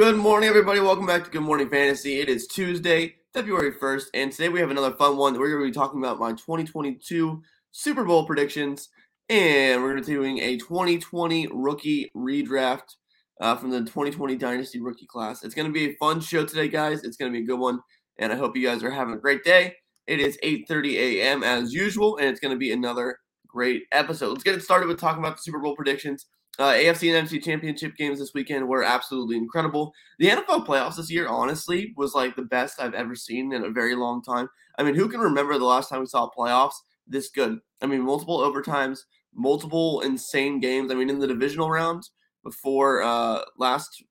Good morning, everybody. Welcome back to Good Morning Fantasy. It is Tuesday, February 1st, and today we have another fun one. We're going to be talking about my 2022 Super Bowl predictions, and we're going to be doing a 2020 rookie redraft uh, from the 2020 Dynasty rookie class. It's going to be a fun show today, guys. It's going to be a good one, and I hope you guys are having a great day. It is 8:30 a.m. as usual, and it's going to be another great episode. Let's get it started with talking about the Super Bowl predictions. Uh, AFC and NFC championship games this weekend were absolutely incredible. The NFL playoffs this year, honestly, was like the best I've ever seen in a very long time. I mean, who can remember the last time we saw playoffs this good? I mean, multiple overtimes, multiple insane games. I mean, in the divisional round before uh, last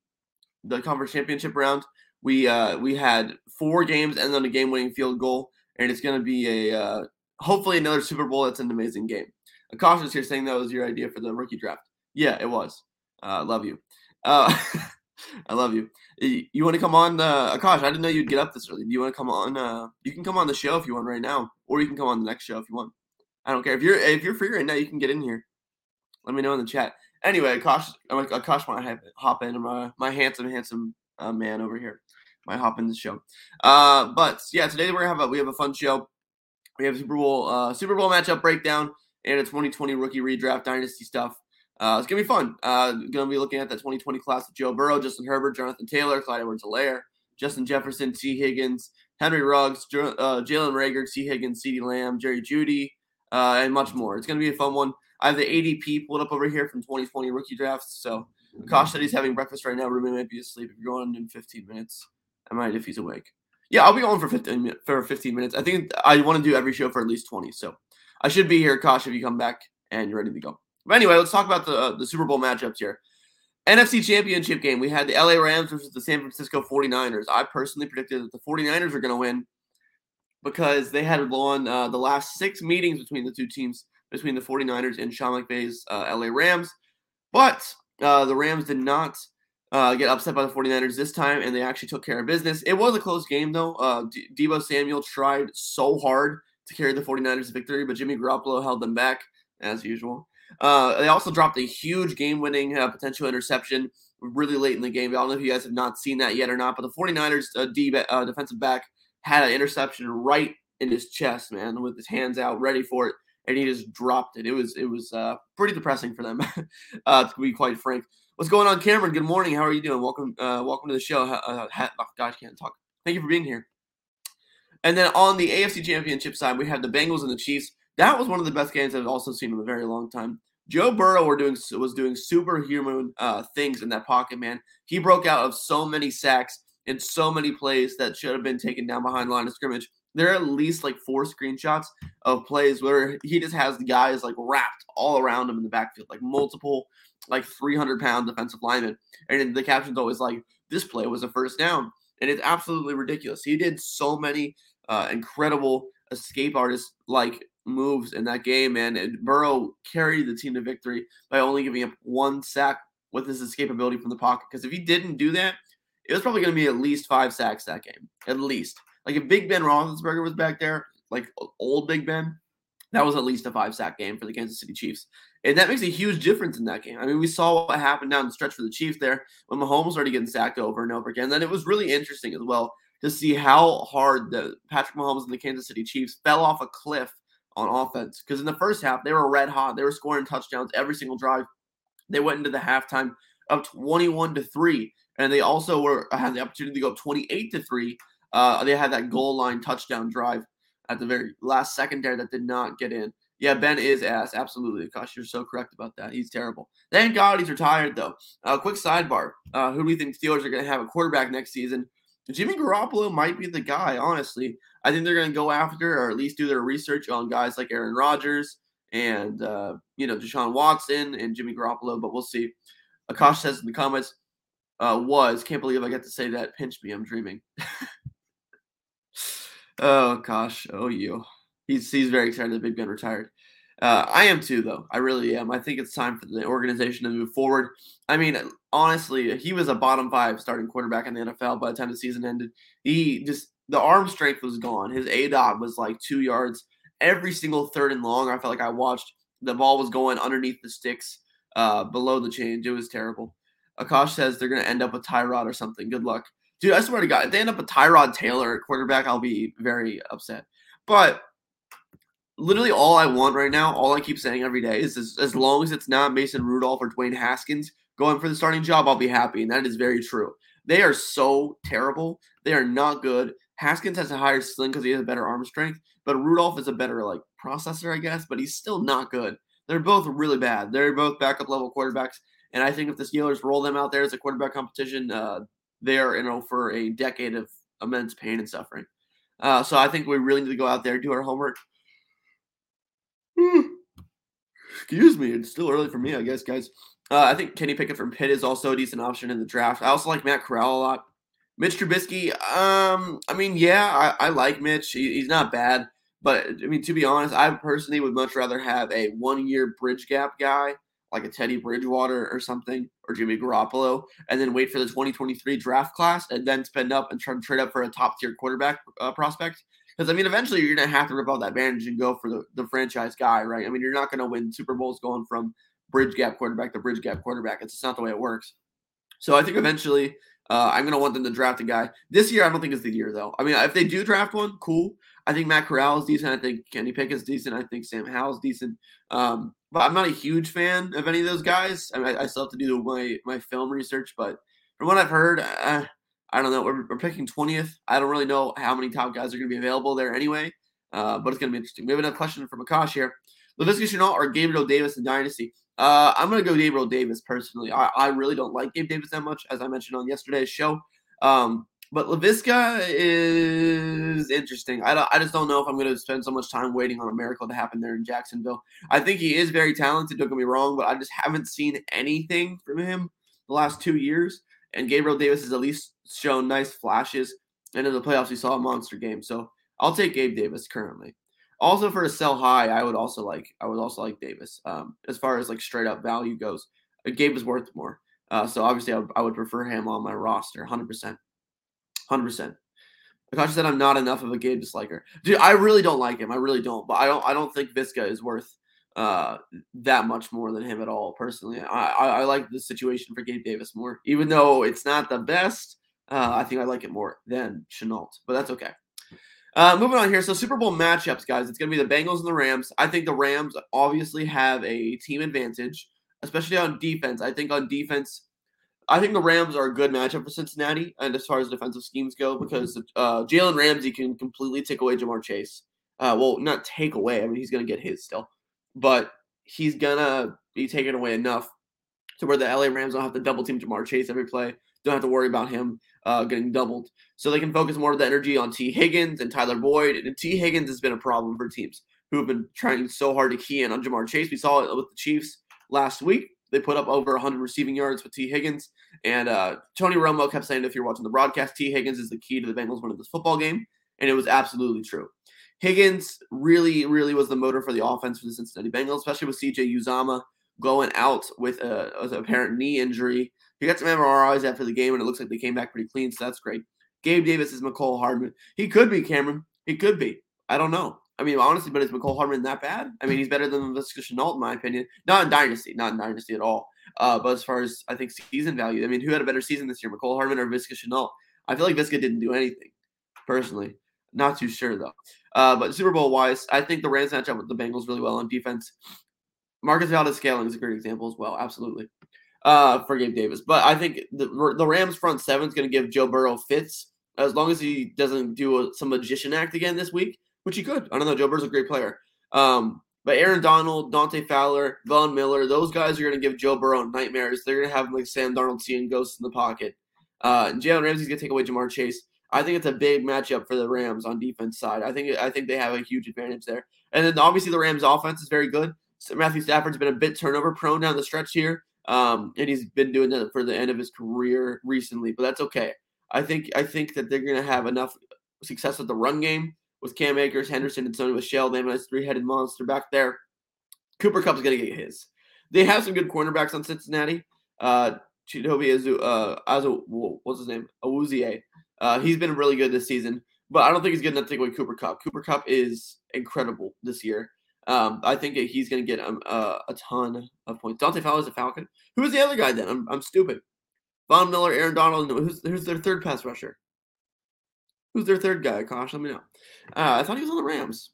the conference championship round, we uh, we had four games and then a game-winning field goal, and it's going to be a uh, hopefully another Super Bowl. That's an amazing game. A is here saying that was your idea for the rookie draft. Yeah, it was. Uh, love you. Uh, I love you. You, want to come on? Uh, Akash, I didn't know you'd get up this early. Do you want to come on? Uh, you can come on the show if you want right now, or you can come on the next show if you want. I don't care if you're if you're free right now. You can get in here. Let me know in the chat. Anyway, Akash, I'm like Akash might hop in. My my handsome handsome uh, man over here might hop in the show. Uh, but yeah, today we're gonna have a we have a fun show. We have Super Bowl uh, Super Bowl matchup breakdown and a 2020 rookie redraft dynasty stuff. Uh, it's gonna be fun. Uh, gonna be looking at that 2020 class of Joe Burrow, Justin Herbert, Jonathan Taylor, Clyde Edwards-Helaire, Justin Jefferson, Tee Higgins, Henry Ruggs, uh, Jalen Reagor, Tee Higgins, CeeDee Lamb, Jerry Jeudy, uh, and much more. It's gonna be a fun one. I have the ADP pulled up over here from 2020 rookie drafts. So Kosh said he's having breakfast right now. Ruben might be asleep. If you're going in 15 minutes, I might if he's awake. Yeah, I'll be on for 15 for 15 minutes. I think I want to do every show for at least 20. So I should be here, Kosh, if you come back and you're ready to go. But anyway, let's talk about the uh, the Super Bowl matchups here. NFC Championship game. We had the LA Rams versus the San Francisco 49ers. I personally predicted that the 49ers are going to win because they had won uh, the last six meetings between the two teams, between the 49ers and Sean McVay's uh, LA Rams. But uh, the Rams did not uh, get upset by the 49ers this time, and they actually took care of business. It was a close game, though. Uh, D- Deebo Samuel tried so hard to carry the 49ers to victory, but Jimmy Garoppolo held them back, as usual. Uh, they also dropped a huge game-winning uh, potential interception really late in the game. I don't know if you guys have not seen that yet or not, but the 49ers uh, D, uh, defensive back had an interception right in his chest, man, with his hands out, ready for it, and he just dropped it. It was it was uh, pretty depressing for them, uh, to be quite frank. What's going on, Cameron? Good morning. How are you doing? Welcome, uh, welcome to the show. Uh, oh gosh, can't talk. Thank you for being here. And then on the AFC Championship side, we have the Bengals and the Chiefs. That was one of the best games I've also seen in a very long time. Joe Burrow were doing was doing superhuman uh, things in that pocket, man. He broke out of so many sacks and so many plays that should have been taken down behind line of scrimmage. There are at least like four screenshots of plays where he just has the guys like wrapped all around him in the backfield, like multiple, like 300 pound defensive linemen. And the caption's always like, this play was a first down. And it's absolutely ridiculous. He did so many uh, incredible escape artist like moves in that game. And Burrow carried the team to victory by only giving up one sack with his escapability from the pocket. Because if he didn't do that, it was probably going to be at least five sacks that game. At least. Like if Big Ben Roethlisberger was back there, like old Big Ben, that was at least a five sack game for the Kansas City Chiefs. And that makes a huge difference in that game. I mean, we saw what happened down the stretch for the Chiefs there when Mahomes started getting sacked over and over again. Then it was really interesting as well to see how hard the Patrick Mahomes and the Kansas City Chiefs fell off a cliff on offense. Because in the first half, they were red hot. They were scoring touchdowns every single drive. They went into the halftime up 21 to 3. And they also were had the opportunity to go up 28 to 3. Uh, they had that goal line touchdown drive at the very last second there that did not get in. Yeah, Ben is ass. Absolutely. Gosh, you're so correct about that. He's terrible. Thank God he's retired, though. Uh, quick sidebar. Uh, who do we think Steelers are going to have a quarterback next season? Jimmy Garoppolo might be the guy, honestly. I think they're going to go after or at least do their research on guys like Aaron Rodgers and, uh, you know, Deshaun Watson and Jimmy Garoppolo, but we'll see. Akash says in the comments, uh, was, can't believe I get to say that. Pinch me, I'm dreaming. oh, gosh. Oh, you. He's, he's very excited that Big Ben retired. Uh, I am too, though. I really am. I think it's time for the organization to move forward. I mean, honestly, he was a bottom five starting quarterback in the NFL by the time the season ended. He just the arm strength was gone. His A dot was like two yards every single third and long. I felt like I watched the ball was going underneath the sticks, uh, below the change. It was terrible. Akash says they're going to end up with Tyrod or something. Good luck. Dude, I swear to God, if they end up with Tyrod Taylor at quarterback, I'll be very upset. But literally all I want right now, all I keep saying every day is as, long as it's not Mason Rudolph or Dwayne Haskins going for the starting job, I'll be happy. And that is very true. They are so terrible. They are not good. Haskins has a higher sling because he has a better arm strength, but Rudolph is a better like processor, I guess, but he's still not good. They're both really bad. They're both backup level quarterbacks. And I think if the Steelers roll them out there as a quarterback competition, uh, they're you know for a decade of immense pain and suffering. Uh, so I think we really need to go out there do our homework. Hmm. Excuse me, it's still early for me, I guess, guys. Uh, I think Kenny Pickett from Pitt is also a decent option in the draft. I also like Matt Corral a lot. Mitch Trubisky, um, I mean, yeah, I, I like Mitch. He, he's not bad, but I mean, to be honest, I personally would much rather have a one-year bridge gap guy like a Teddy Bridgewater or something, or Jimmy Garoppolo, and then wait for the 2023 draft class and then spend up and try to trade up for a top tier quarterback uh, prospect. Because I mean, eventually you're gonna have to rip out that bandage and go for the, the franchise guy, right? I mean, you're not gonna win Super Bowls going from bridge gap quarterback to bridge gap quarterback. It's just not the way it works. So I think eventually uh, I'm gonna want them to draft a guy. This year, I don't think is the year though. I mean, if they do draft one, cool. I think Matt Corral is decent. I think Kenny Pickett's decent. I think Sam Howell's decent. Um, but I'm not a huge fan of any of those guys. I, mean, I, I still have to do my my film research, but from what I've heard, uh, I don't know. We're, we're, picking 20th. I don't really know how many top guys are going to be available there anyway, uh, but it's going to be interesting. We have another question from Akash here. Laviska Shenault or Gabriel Davis in Dynasty? Uh, I'm going to go Gabriel Davis personally. I, I really don't like Gabe Davis that much, as I mentioned on yesterday's show. Um, but Laviska is interesting. I, I just don't know if I'm going to spend so much time waiting on a miracle to happen there in Jacksonville. I think he is very talented, don't get me wrong, but I just haven't seen anything from him the last two years. And Gabriel Davis has at least shown nice flashes. And in the playoffs, we saw a monster game. So I'll take Gabe Davis currently. Also, for a sell high, I would also like I would also like Davis. Um, as far as like straight up value goes, uh, Gabe is worth more. Uh, so obviously, I would, prefer him on my roster, hundred percent. Hundred percent. Akashi said I'm not enough of a Gabe disliker. Dude, I really don't like him. I really don't. But I don't. I don't think Viska is worth uh, that much more than him at all. Personally, I, I, I like the situation for Gabe Davis more, even though it's not the best. Uh, I think I like it more than Shenault, but that's okay. Uh, moving on here, so Super Bowl matchups, guys. It's going to be the Bengals and the Rams. I think the Rams obviously have a team advantage, especially on defense. I think on defense, I think the Rams are a good matchup for Cincinnati, and as far as defensive schemes go, because uh, Jalen Ramsey can completely take away Ja'Marr Chase. Uh, well, not take away. I mean, he's going to get his still, but he's gonna be taken away enough to where the LA Rams don't have to double team Ja'Marr Chase every play. Don't have to worry about him uh, getting doubled, so they can focus more of the energy on Tee Higgins and Tyler Boyd. And Tee Higgins has been a problem for teams who have been trying so hard to key in on Ja'Marr Chase. We saw it with the Chiefs last week. They put up over 100 receiving yards with Tee Higgins. And uh, Tony Romo kept saying, if you're watching the broadcast, T. Higgins is the key to the Bengals winning this football game. And it was absolutely true. Higgins really, really was the motor for the offense for the Cincinnati Bengals, especially with CJ Uzomah going out with a, an apparent knee injury. He got some MRIs after the game, and it looks like they came back pretty clean, so that's great. Gabe Davis is Mecole Hardman. He could be Cameron. He could be. I don't know. I mean, honestly, but is Mecole Hardman that bad? I mean, he's better than Laviska Shenault, in my opinion. Not in Dynasty, not in Dynasty at all. Uh, but as far as I think season value, I mean, who had a better season this year, Mecole Hardman or Viska Shenault? I feel like Viska didn't do anything, personally. Not too sure though. Uh, but Super Bowl wise, I think the Rams match up with the Bengals really well on defense. Marcus Valdes-Scantling is a great example as well, absolutely. Uh, for Gabe Davis, but I think the the Rams front seven is going to give Joe Burrow fits as long as he doesn't do a, some magician act again this week, which he could. I don't know. Joe Burrow's a great player. Um, but Aaron Donald, Dante Fowler, Von Miller, those guys are going to give Joe Burrow nightmares. They're going to have like Sam Darnold seeing ghosts in the pocket. Uh, and Jalen Ramsey's going to take away Ja'Marr Chase. I think it's a big matchup for the Rams on defense side. I think I think they have a huge advantage there. And then obviously the Rams offense is very good. So Matthew Stafford's been a bit turnover prone down the stretch here. Um, and he's been doing that for the end of his career recently, but that's okay. I think I think that they're gonna have enough success with the run game with Cam Akers, Henderson, and Sony Michel. They have a nice three-headed monster back there. Cooper Kupp's going to get his. They have some good cornerbacks on Cincinnati. Uh, Chidobe Azu, uh, Azu, what's his name? Awuzie. Uh, he's been really good this season, but I don't think he's good enough to take away Cooper Kupp. Cooper Kupp is incredible this year. Um, I think he's going to get um, a ton of points. Dante Fowler's a Falcon. Who is the other guy then? I'm, I'm stupid. Von Miller, Aaron Donald. Who's, who's their third pass rusher? Who's their third guy? Kosh, let me know. Uh, I thought he was on the Rams.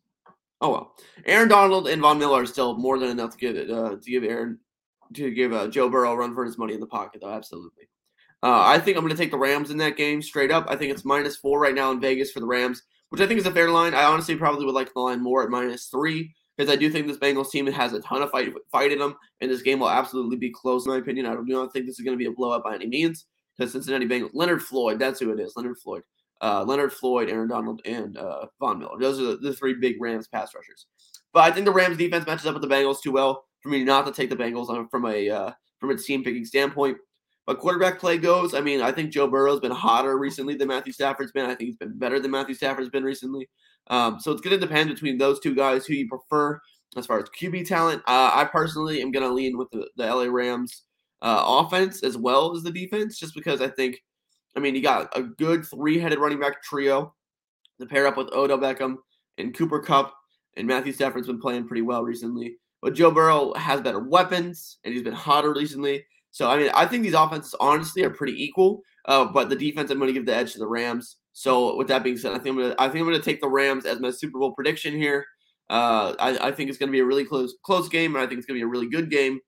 Oh well, Aaron Donald and Von Miller are still more than enough to give it uh, to give Aaron to give uh, Joe Burrow a run for his money in the pocket, though. Absolutely. Uh, I think I'm going to take the Rams in that game straight up. I think it's minus four right now in Vegas for the Rams, which I think is a fair line. I honestly probably would like the line more at minus three because I do think this Bengals team has a ton of fight fight in them, and this game will absolutely be close in my opinion. I do not think this is going to be a blowout by any means because Cincinnati Bengals, Leonard Floyd, that's who it is, Leonard Floyd. Uh, Leonard Floyd, Aaron Donald, and uh, Von Miller. Those are the, the, three big Rams pass rushers. But I think the Rams defense matches up with the Bengals too well for me not to take the Bengals on, from a uh, from a team picking standpoint. But quarterback play goes, I mean, I think Joe Burrow's been hotter recently than Matthew Stafford's been. I think he's been better than Matthew Stafford's been recently. Um, so it's going to depend between those two guys who you prefer as far as QB talent. Uh, I personally am going to lean with the, the LA Rams uh, offense as well as the defense, just because I think, I mean, you got a good three headed running back trio to pair up with Odell Beckham and Cooper Kupp, and Matthew Stafford's been playing pretty well recently. But Joe Burrow has better weapons, and he's been hotter recently. So I mean, I think these offenses honestly are pretty equal. Uh, but the defense, I'm going to give the edge to the Rams. So with that being said, I think I'm going to I think I'm going to take the Rams as my Super Bowl prediction here. Uh, I, I think it's going to be a really close close game, and I think it's going to be a really good game.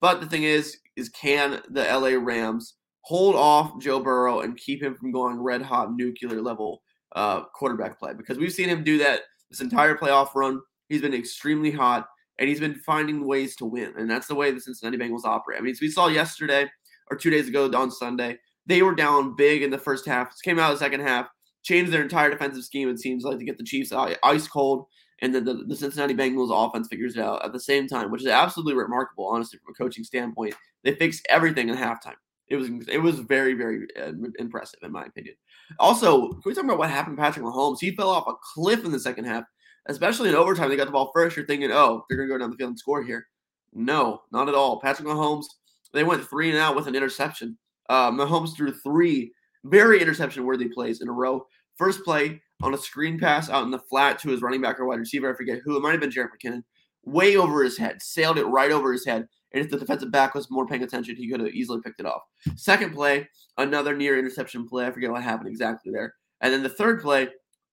But the thing is, is can the LA Rams hold off Joe Burrow and keep him from going red hot nuclear level uh, quarterback play? Because we've seen him do that this entire playoff run. He's been extremely hot and he's been finding ways to win. And that's the way the Cincinnati Bengals operate. I mean, we saw yesterday or two days ago on Sunday, they were down big in the first half, came out the second half, changed their entire defensive scheme, it seems like, to get the Chiefs ice cold. And then the, the Cincinnati Bengals offense figures it out at the same time, which is absolutely remarkable, honestly, from a coaching standpoint. They fixed everything in halftime. It was it was very very uh, impressive in my opinion. Also, can we talk about what happened to Patrick Mahomes? He fell off a cliff in the second half especially in overtime, they got the ball first. You're thinking, oh, they're going to go down the field and score here. No, not at all. Patrick Mahomes, they went three and out with an interception. Uh, Mahomes threw three very interception worthy plays in a row. First play on a screen pass out in the flat to his running back or wide receiver. I forget who. It might have been Jared McKinnon. Way over his head, sailed it right over his head. And if the defensive back was more paying attention, he could have easily picked it off. Second play, another near interception play. I forget what happened exactly there. And then the third play,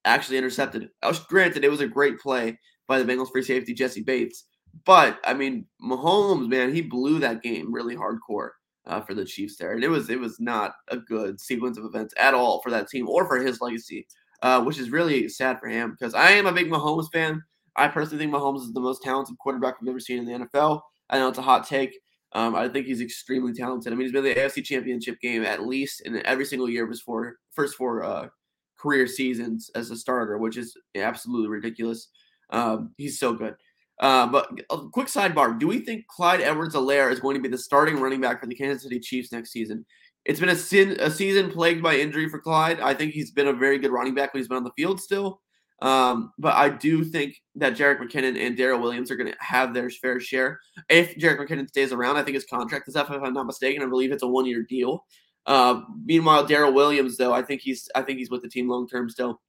actually intercepted. I Was, granted, it was a great play by the Bengals free safety Jessie Bates, but I mean, Mahomes, man, he blew that game really hardcore uh, for the Chiefs there, and it was it was not a good sequence of events at all for that team or for his legacy, uh, which is really sad for him because I am a big Mahomes fan. I personally think Mahomes is the most talented quarterback we've ever seen in the NFL. I know it's a hot take. Um, I think he's extremely talented. I mean, he's been in the AFC Championship game at least in every single year of his four first four uh, career seasons as a starter, which is absolutely ridiculous. Um, he's so good. Uh, but a quick sidebar: Do we think Clyde Edwards-Helaire is going to be the starting running back for the Kansas City Chiefs next season? It's been a, sin, a season plagued by injury for Clyde. I think he's been a very good running back when he's been on the field still. Um, but I do think that Jerick McKinnon and Darrel Williams are going to have their fair share. If Jerick McKinnon stays around, I think his contract is up, if I'm not mistaken. I believe it's a one year deal. Uh, meanwhile, Darrel Williams, though, I think he's I think he's with the team long term still.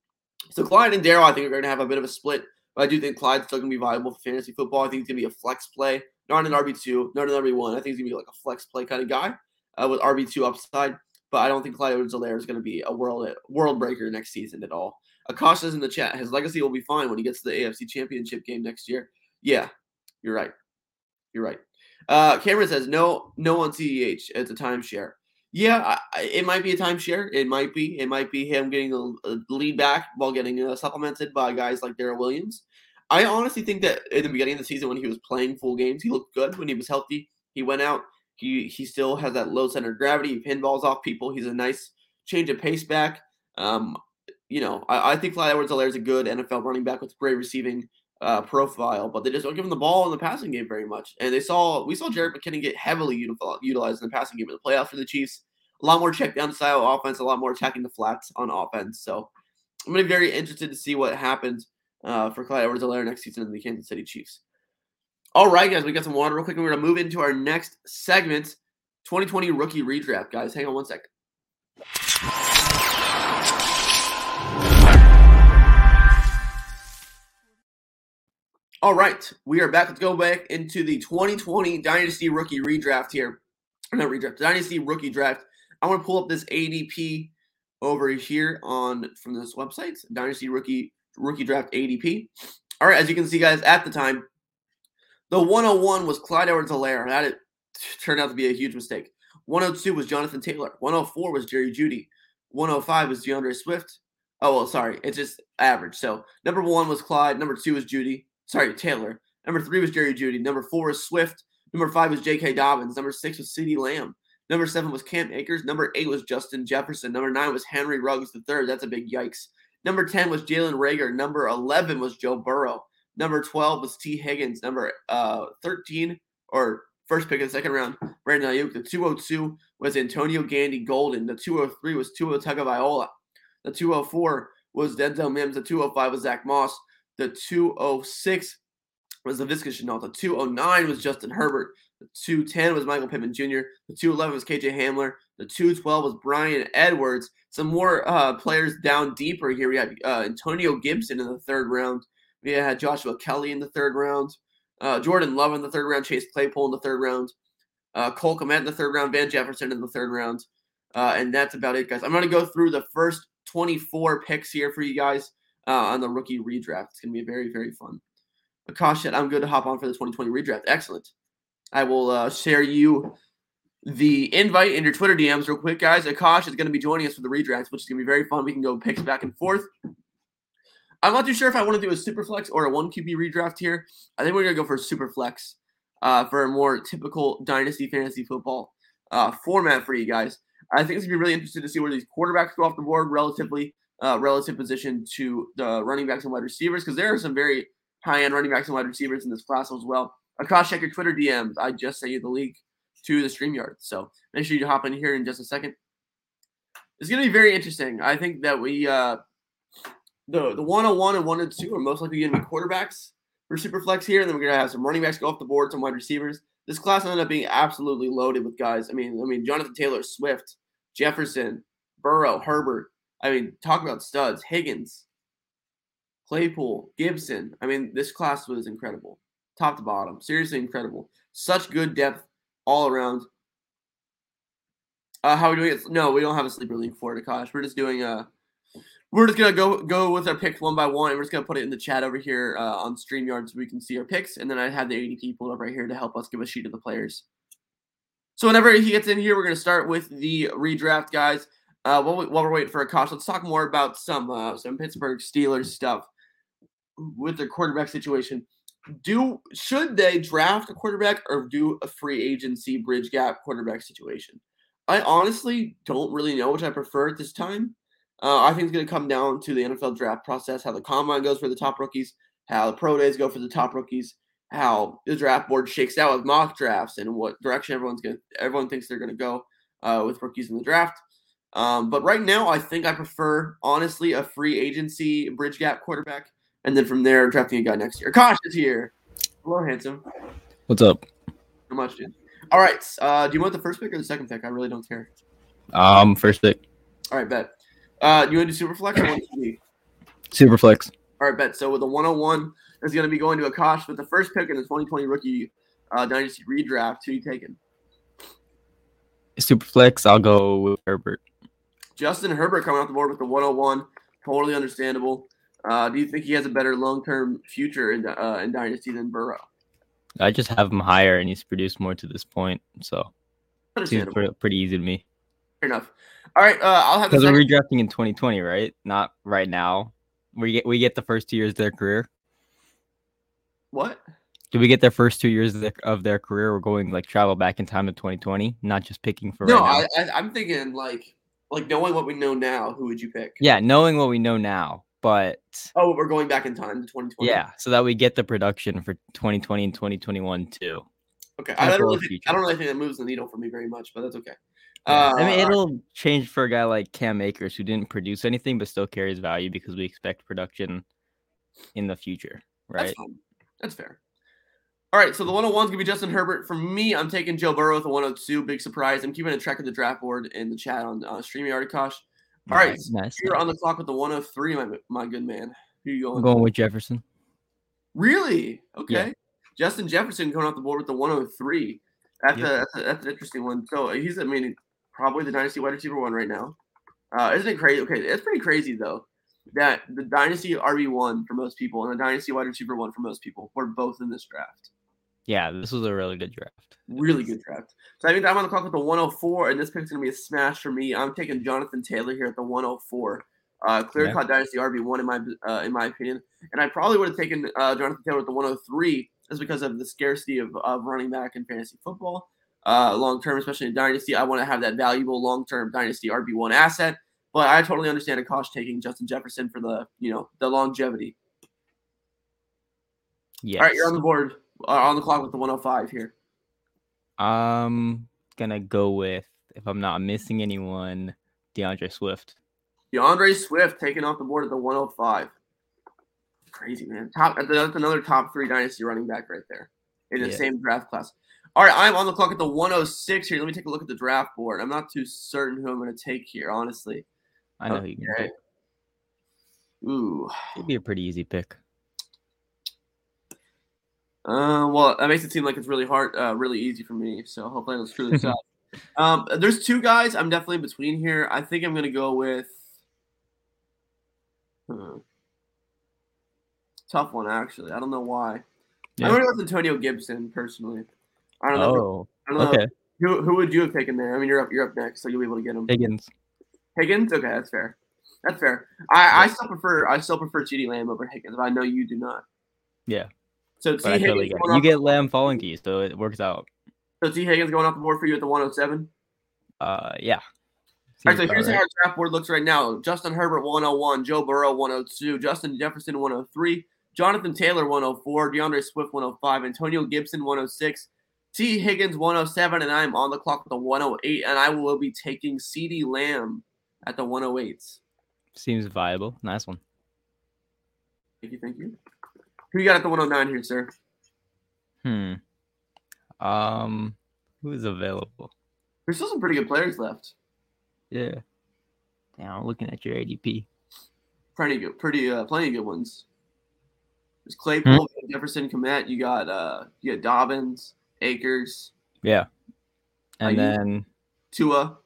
So Clyde and Daryl, I think, are going to have a bit of a split. But I do think Clyde's still going to be viable for fantasy football. I think he's going to be a flex play, not an RB two, not an RB one. I think he's going to be like a flex play kind of guy uh, with RB two upside. But I don't think Clyde Edwards-Helaire is going to be a world world breaker next season at all. Akash says in the chat, his legacy will be fine when he gets to the AFC Championship game next year. Yeah, you're right. You're right. Uh, Cameron says no, no on CEH. It's a timeshare. Yeah, it might be a timeshare. It might be. It might be him getting a, lead back while getting uh, supplemented by guys like Darrel Williams. I honestly think that in the beginning of the season, when he was playing full games, he looked good. When he was healthy, he went out. He he still has that low center of gravity. He pinballs off people. He's a nice change of pace back. Um, you know, I, I think Clyde Edwards-Helaire is a good NFL running back with great receiving uh, profile, but they just don't give him the ball in the passing game very much. And they saw we saw Jared McKinnon get heavily utilized in the passing game in the playoffs for the Chiefs. A lot more check down style offense, a lot more attacking the flats on offense. So I'm to be very interested to see what happens uh, for Clyde Edwards-Helaire next season in the Kansas City Chiefs. All right, guys, we got some water real quick, and we're to move into our next segment 2020 rookie redraft. Guys, hang on one second. All right, we are back. Let's go back into the 2020 Dynasty Rookie Redraft here. Not redraft, Dynasty Rookie Draft. I want to pull up this ADP over here on from this website, Dynasty Rookie Rookie Draft ADP. All right, as you can see, guys, at the time, the 101 was Clyde Edwards-Helaire. That it turned out to be a huge mistake. 102 was Jonathan Taylor. 104 was Jerry Jeudy. 105 was D'Andre Swift. Oh well, sorry, it's just average. So number one was Clyde. Number two was Jeudy. Sorry, Taylor. Number three was Jerry Jeudy. Number four was Swift. Number five was J.K. Dobbins. Number six was CeeDee Lamb. Number seven was Cam Akers. Number eight was Justin Jefferson. Number nine was Henry Ruggs III. That's a big yikes. Number 10 was Jalen Reagor. Number 11 was Joe Burrow. Number 12 was Tee Higgins. Number uh, 13, or first pick of the second round, Brandon Aiyuk. The 202 was Antonio Gandy Golden. The 203 was Tua Tagovailoa. The 204 was Denzel Mims. The 205 was Zach Moss. The 206 was the Laviska Shenault. The 209 was Justin Herbert. The 210 was Michael Pittman Jr. The 211 was KJ Hamler. The 212 was Bryan Edwards. Some more uh, players down deeper here. We had uh, Antonio Gibson in the third round. We had Joshua Kelley in the third round. Uh, Jordan Love in the third round. Chase Claypool in the third round. Uh, Cole Kmet in the third round. Van Jefferson in the third round. Uh, and that's about it, guys. I'm going to go through the first 24 picks here for you guys uh, on the rookie redraft. It's going to be very, very fun. Akash said, I'm good to hop on for the 2020 redraft. Excellent. I will uh, share you the invite in your Twitter DMs real quick, guys. Akash is going to be joining us for the redrafts, which is going to be very fun. We can go picks back and forth. I'm not too sure if I want to do a super flex or a one QB redraft here. I think we're going to go for a super flex uh, for a more typical dynasty fantasy football uh, format for you guys. I think it's going to be really interesting to see where these quarterbacks go off the board relatively, uh, relative position to the running backs and wide receivers because there are some very high end running backs and wide receivers in this class as well. Akash, check your Twitter DMs. I just sent you the link to the StreamYard. So make sure you hop in here in just a second. It's going to be very interesting. I think that we, uh, the, the 101 and 102 are most likely going to be quarterbacks for Superflex here. And then we're going to have some running backs go off the board, some wide receivers. This class ended up being absolutely loaded with guys. I mean, I mean, Jonathan Taylor, Swift, Jefferson, Burrow, Herbert. I mean, talk about studs. Higgins, Claypool, Gibson. I mean, this class was incredible, top to bottom. Seriously incredible. Such good depth all around. Uh, how are we doing it? No, we don't have a sleeper league for it, Akash. We're just doing a. Uh, we're just gonna go go with our picks one by one, and we're just gonna put it in the chat over here uh, on Streamyard so we can see our picks. And then I have the ADP pulled up right here to help us give a sheet of the players. So whenever he gets in here, we're gonna start with the redraft guys. Uh, while, we, while we're waiting for Akash, let's talk more about some uh, some Pittsburgh Steelers stuff with their quarterback situation do should they draft a quarterback or do a free agency bridge gap quarterback situation? I honestly don't really know which I prefer at this time. Uh, I think it's going to come down to the NFL draft process, how the combine goes for the top rookies, how the pro days go for the top rookies, how the draft board shakes out with mock drafts, and what direction everyone's going. Everyone thinks they're going to go uh, with rookies in the draft. Um, but right now, I think I prefer honestly a free agency bridge gap quarterback and then from there, drafting a guy next year. Kosh is here. Hello, handsome. What's up? So much, dude. All right. Uh, do you want the first pick or the second pick? I really don't care. Um, first pick. All right, bet. Uh, you want to do super flex or one QB? Super flex. All right, bet. So with the 101 is going to be going to Akash with the first pick in the 2020 rookie uh, dynasty redraft. Who you taking? Super flex. I'll go with Herbert. Justin Herbert coming off the board with the 101. Totally understandable. Uh, do you think he has a better long term future in uh, in Dynasty than Burrow? I just have him higher, and he's produced more to this point, so seems pretty, pretty easy to me. Fair enough. All right, uh, I'll have because we're redrafting in 2020, right? Not right now. We get we get the first two years of their career. What? Do we get their first two years of their, of their career? We're going like travel back in time to 2020, not just picking for. No, right I, I, I'm thinking like like knowing what we know now. Who would you pick? Yeah, knowing what we know now but oh, we're going back in time to 2020. Yeah, so that we get the production for 2020 and 2021 too. Okay, I don't, really think, I don't really think that moves the needle for me very much, but that's okay. Yeah. Uh, I mean, it'll change for a guy like Cam Akers who didn't produce anything but still carries value because we expect production in the future, right? That's, that's fair. All right, so the 101 is going to be Justin Herbert. For me, I'm taking Joe Burrow with the 102. Big surprise. I'm keeping a track of the draft board in the chat on uh, StreamYard, Akash. All right, nice. You're on the clock with the 103, my, my good man. Who you going? I'm going with Jefferson. Really? Okay. Yeah. Justin Jefferson coming off the board with the 103. That's, yep. a, that's, a, that's an interesting one. So he's, I mean, probably the dynasty wide receiver one right now. Uh, isn't it crazy? Okay, it's pretty crazy though that the dynasty RB one for most people and the dynasty wide receiver one for most people were both in this draft. Yeah, this was a really good draft. Really good draft. So I think I'm on the clock with the 104, and this pick's gonna be a smash for me. I'm taking Jonathan Taylor here at the 104. Uh, clear Yeah. cut dynasty RB one in my uh, in my opinion, and I probably would have taken uh, Jonathan Taylor at the 103 just because of the scarcity of, of running back in fantasy football. Uh, long term, especially in dynasty, I want to have that valuable long term dynasty RB one asset. But I totally understand a cost taking Justin Jefferson for the you know the longevity. Yes. All right, you're on the board Uh, on the clock with the 105 here. I'm gonna go with if I'm not missing anyone, D'Andre Swift. D'Andre Swift taking off the board at the 105. Crazy man. Top that's another top three dynasty running back right there in the Yeah. same draft class. All right, I'm on the clock at the 106 here. Let me take a look at the draft board. I'm not too certain who I'm going to take here, honestly. I know who you can Okay. pick. Ooh. It'd be a pretty easy pick. Uh, well, that makes it seem like it's really hard, uh, really easy for me. So hopefully I don't screw this up. Um, there's two guys I'm definitely in between here. I think I'm gonna go with. Hmm. Tough one, actually. I don't know why. Yeah. I'm gonna go with Antonio Gibson personally. I don't know. Oh, I don't know. okay. Who, who would you have taken there? I mean, you're up. You're up next, so you'll be able to get him. Higgins. Higgins. Okay, that's fair. That's fair. I, I still prefer. I still prefer Ceedee Lamb over Higgins. But I know you do not. Yeah. So T I Higgins going. You off, get Lamb falling to you, so it works out. so Tee Higgins going off the board for you at the 107. Uh, yeah. All right, so here's about how right. our draft board looks right now. Justin Herbert 101, Joe Burrow 102, Justin Jefferson 103, Jonathan Taylor 104, D'Andre Swift 105, Antonio Gibson 106, Tee Higgins 107, and I'm on the clock with the 108, and I will be taking CeeDee Lamb at the 108s. Seems viable. Nice one. Thank you, thank you. Who you got at the 109 here, sir? Hmm. Um, who's available? There's still some pretty good players left. Yeah. Damn, I'm looking at your ADP. Pretty good, pretty uh, plenty of good ones. There's Claypool, Jefferson, Kmet. You got uh, you got Dobbins, Akers, Yeah. And then Tua.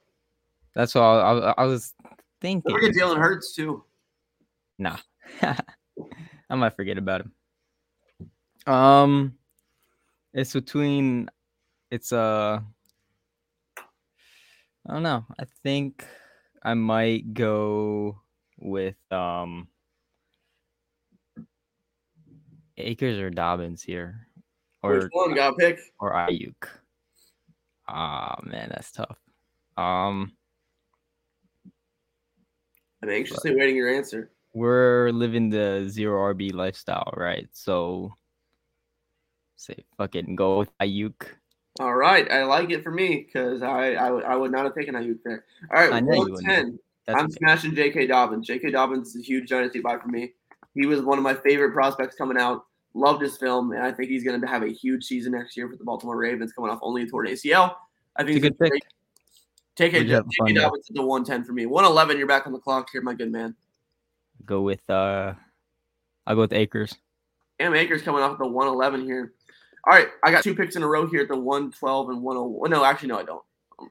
that's all I, I, I was Don't thinking. forget Jalen Hurts too. Nah. I might forget about him. Um it's between it's uh I don't know. I think I might go with um Akers or Dobbins here. Which Or one got pick? or Aiyuk. Ah man, that's tough. Um I'm anxiously waiting your answer. we're living the zero RB lifestyle, right? So say fuck it and go with Aiyuk. All right, I like it for me because I, I would- I would not have taken Aiyuk there. All right, I know 110. I'm okay. smashing J.K. Dobbins. J.K. Dobbins is a huge dynasty buy for me. He was one of my favorite prospects coming out. Loved his film, and I think he's going to have a huge season next year for the Baltimore Ravens, coming off only a torn ACL. I think It's a good pick. great. Take Would J.K. fun there? Dobbins at the 110 for me. 111, you're back on the clock here, my good man. Go with uh I'll go with Akers. Cam Akers coming off the 111 here. All right, I got two picks in a row here at the 112 and 101. No, actually, no, I don't.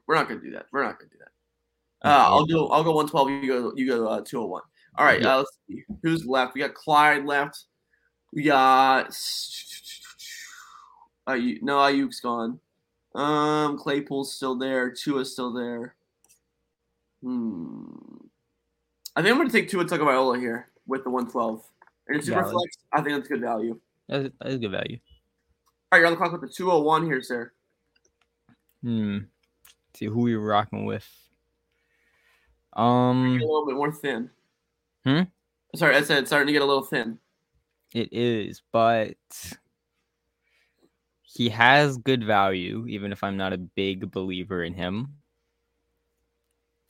We're not going to do that. We're not going to do that. Uh, I'll do. I'll go 112. You go. You go uh, 201. All right. Uh, let's see who's left. We got Clyde left. We got. Uh, no, Aiyuk's gone. Um, Claypool's still there. Tua's still there. Hmm. I think I'm going to take Tua Tagovailoa here with the 112. And it's super flex. I think that's good value. That's, that's good value. Right, you're on the clock with the 201 here, sir. Hmm. See who we rocking with. Um a little bit more thin. Hmm? Sorry, I said it's starting to get a little thin. it is, but he has good value, even if I'm not a big believer in him.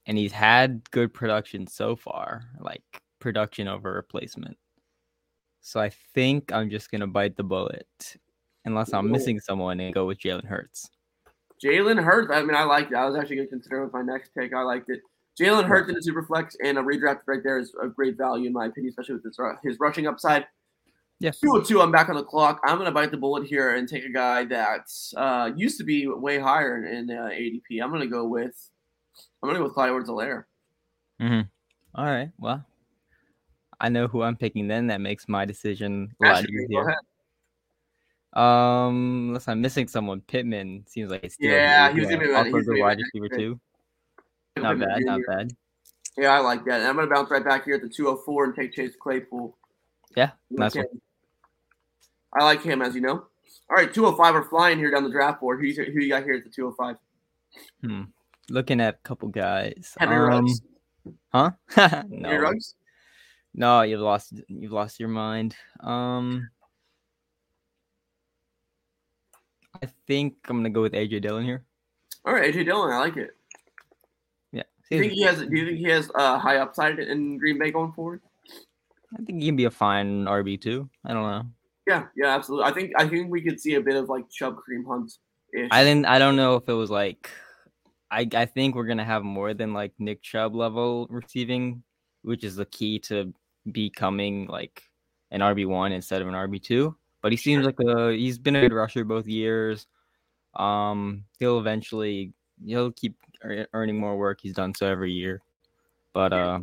And he's had good production so far, like production over replacement. So I think I'm just gonna bite the bullet, unless I'm missing someone and go with Jalen Hurts. Jalen Hurts. I mean, I liked it. I was actually going to consider it with my next pick. I liked it. Jalen Hurts in a super flex and a redraft right there is a great value in my opinion, especially with his, his rushing upside. Yeah. 202, I'm back on the clock. I'm going to bite the bullet here and take a guy that uh, used to be way higher in uh, ADP. I'm going to go with I'm gonna go with Clyde Edwards-Helaire. Hmm. All right. Well, I know who I'm picking then. That makes my decision a lot easier. Um, unless I'm missing someone, Pittman seems like it's still Yeah, good. he was gonna be Yeah, my- also he was a gonna good be my wide receiver too. Not bad, not bad. Yeah, I like that. And I'm gonna bounce right back here at the 204 and take Chase Claypool. Yeah, nice one. I like him, as you know. All right, 205 are flying here down the draft board. Who's who you got here at the 205? Hmm. Looking at a couple guys. Henry um, Ruggs. Huh? Henry no, Ruggs. no, you've lost. You've lost your mind. Um, I think I'm gonna go with AJ Dillon here. All right, AJ Dillon. I like it. Yeah, Do you think he has? Do you think he has uh, high upside in Green Bay going forward? I think he can be a fine RB too. I don't know. Yeah, yeah, absolutely. I think I think we could see a bit of like Chubb Kareem Hunt. Ish. I didn't. I don't know if it was like. I I think we're gonna have more than like Nick Chubb level receiving, which is the key to becoming like an RB one instead of an RB two. But he seems like a he's been a good rusher both years. Um, he'll eventually he'll keep earning more work. He's done so every year. But uh,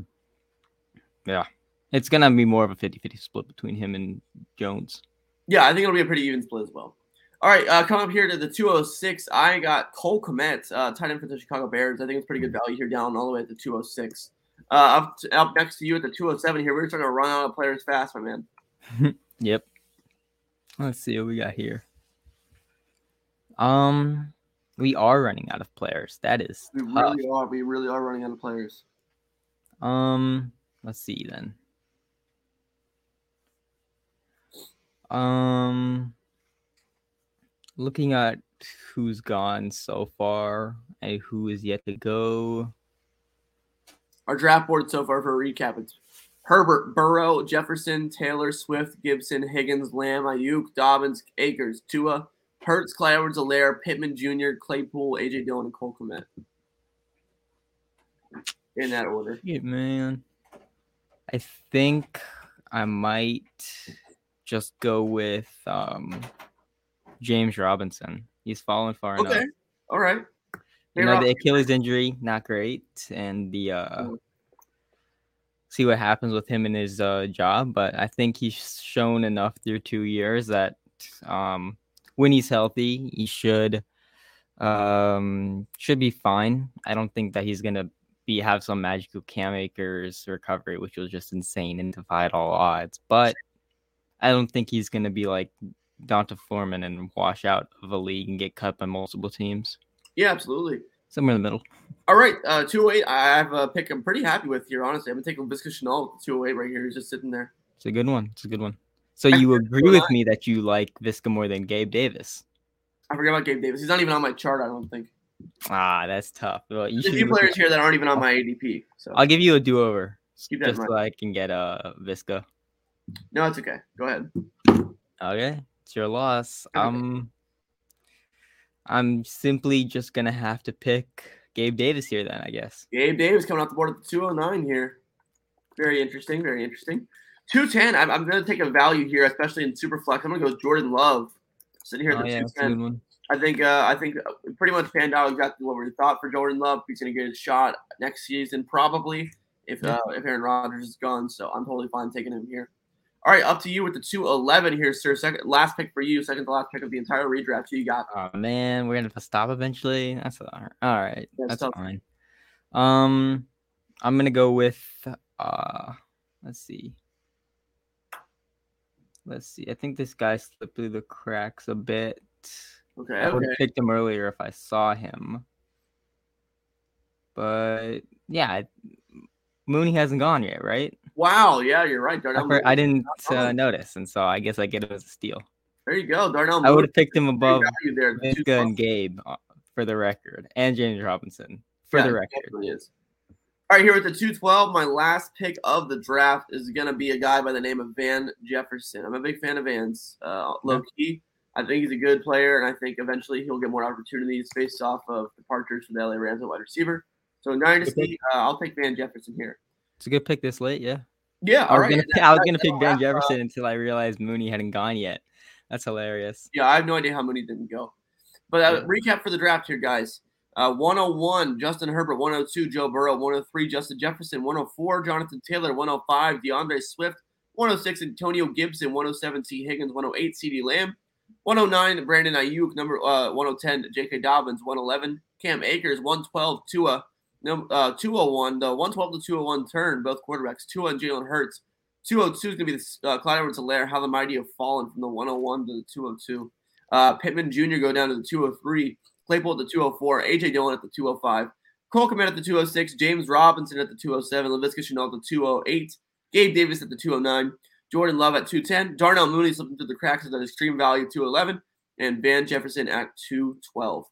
yeah, it's gonna be more of a 50-50 split between him and Jones. Yeah, I think it'll be a pretty even split as well. All right, uh, coming up here to the 206, I got Cole Kmet, uh, tight end for the Chicago Bears. I think it's pretty good value here down all the way at the 206. Uh, up, to, up next to you at the 207 here, we're starting to run out of players fast, my man. Yep. Let's see what we got here. Um, we are running out of players. That is We tough. really are. We really are running out of players. Um, let's see then. Um, looking at who's gone so far and who is yet to go. Our draft board so far for a recap it's Herbert, Burrow, Jefferson, Taylor, Swift, Gibson, Higgins, Lamb, Aiyuk, Dobbins, Akers, Tua, Hurts, Clyde Edwards-Helaire, Pittman Jr., Claypool, AJ Dillon, and Cole Kmet. In that order. Shit, man. I think I might just go with um James Robinson. He's fallen far enough. Okay. All right. You know, the Achilles injury, not great, and the uh Mhm. See what happens with him in his uh job. But I think he's shown enough through two years that um when he's healthy, he should um should be fine. I don't think that he's gonna be have some magical Cam Akers recovery, which was just insane and defied all odds. But I don't think he's gonna be like Donta Foreman and wash out of a league and get cut by multiple teams. Yeah, absolutely. Somewhere in the middle. All right, uh, 208. I have a pick I'm pretty happy with here, honestly. I'm going to take Viska Shenault with 208 right here. He's just sitting there. It's a good one. It's a good one. So you agree with me that you like Viska more than Gabe Davis? I forgot about Gabe Davis. He's not even on my chart, I don't think. Ah, that's tough. Well, you There's a few players here that aren't even on my ADP. So I'll give you a that in just so I can get a Viska. no, it's okay. Go ahead. Okay, it's your loss. Okay. Um, I'm simply just gonna have to pick Gabe Davis here then, I guess. Gabe Davis coming off the board at the 209 here. Very interesting. Very interesting. 210. I'm, I'm going to take a value here, especially in super flex. I'm going to go with Jordan Love. Sitting here at Oh the yeah, 210. good one. I think uh, I think uh, pretty much panned out exactly what we thought for Jordan Love. He's going to get his shot next season, probably if Yeah. uh, if Aaron Rodgers is gone. So I'm totally fine taking him here. All right, up to you with the 211 here, sir. Second, last pick for you. Second to last pick of the entire redraft. Who you got? Oh man, we're gonna have to stop eventually. That's all right. All right, That's that's tough. fine. Um, I'm gonna go with uh, let's see, let's see. I think this guy slipped through the cracks a bit. Okay, I would okay. have picked him earlier if I saw him, but yeah, Mooney hasn't gone yet, right? Wow, yeah, you're right, I, Darnell. for- I didn't uh, notice, and so I guess I get it as a steal. There you go, Darnell. I would have picked him above there. 212. and Gabe uh, for the record, and James Robinson for Yeah, the record. is. All right, here with the 212, my last pick of the draft is going to be a guy by the name of Van Jefferson. I'm a big fan of Van's, uh, low key. I think he's a good player, and I think eventually he'll get more opportunities based off of departures from the LA Rams at wide receiver. So, in Dynasty, uh, I'll take Van Jefferson here. It's a good pick this late, yeah. Yeah, I was right. gonna, that- I was that- gonna pick Van wrap, uh, Jefferson until I realized Mooney hadn't gone yet. That's hilarious. Yeah, I have no idea how Mooney didn't go. But uh, recap for the draft here, guys. Uh, 101, Justin Herbert. 102, Joe Burrow. 103, Justin Jefferson. 104, Jonathan Taylor. 105, D'Andre Swift. 106, Antonio Gibson. 107, Tee Higgins. 108, CeeDee Lamb. 109, Brandon Aiyuk. Number uh, 110, J.K. Dobbins. 111, Cam Akers. 112, Tua. No, uh, 201, the 112 to 201 turn, both quarterbacks. Tua and Jalen Hurts. 202 is going to be the uh, Clyde Edwards Helaire, how the mighty have fallen from the 101 to the 202. Uh, Pittman Jr. go down to the 203. Claypool at the 204. AJ Dillon at the 205. Cole Kmet at the 206. James Robinson at the 207. Laviska Shenault at the 208. Gabe Davis at the 209. Jordan Love at 210. Darnell Mooney slipping through the cracks at an extreme value 211. And Van Jefferson at 212.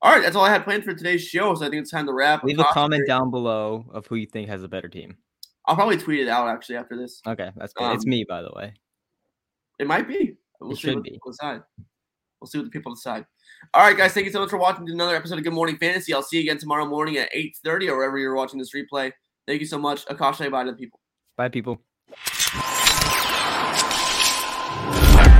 All right, that's all I had planned for today's show. So I think it's time to wrap. Leave a comment down below of who you think has a better team. I'll probably tweet it out actually after this. Okay, that's good. Um, it's me, by the way. It might be. We'll it see what be. people decide. We'll see what the people decide. All right, guys. Thank you so much for watching another episode of Good Morning Fantasy. I'll see you again tomorrow morning at 8.30 or wherever you're watching this replay. Thank you so much. Akasha, bye to the people. Bye, people.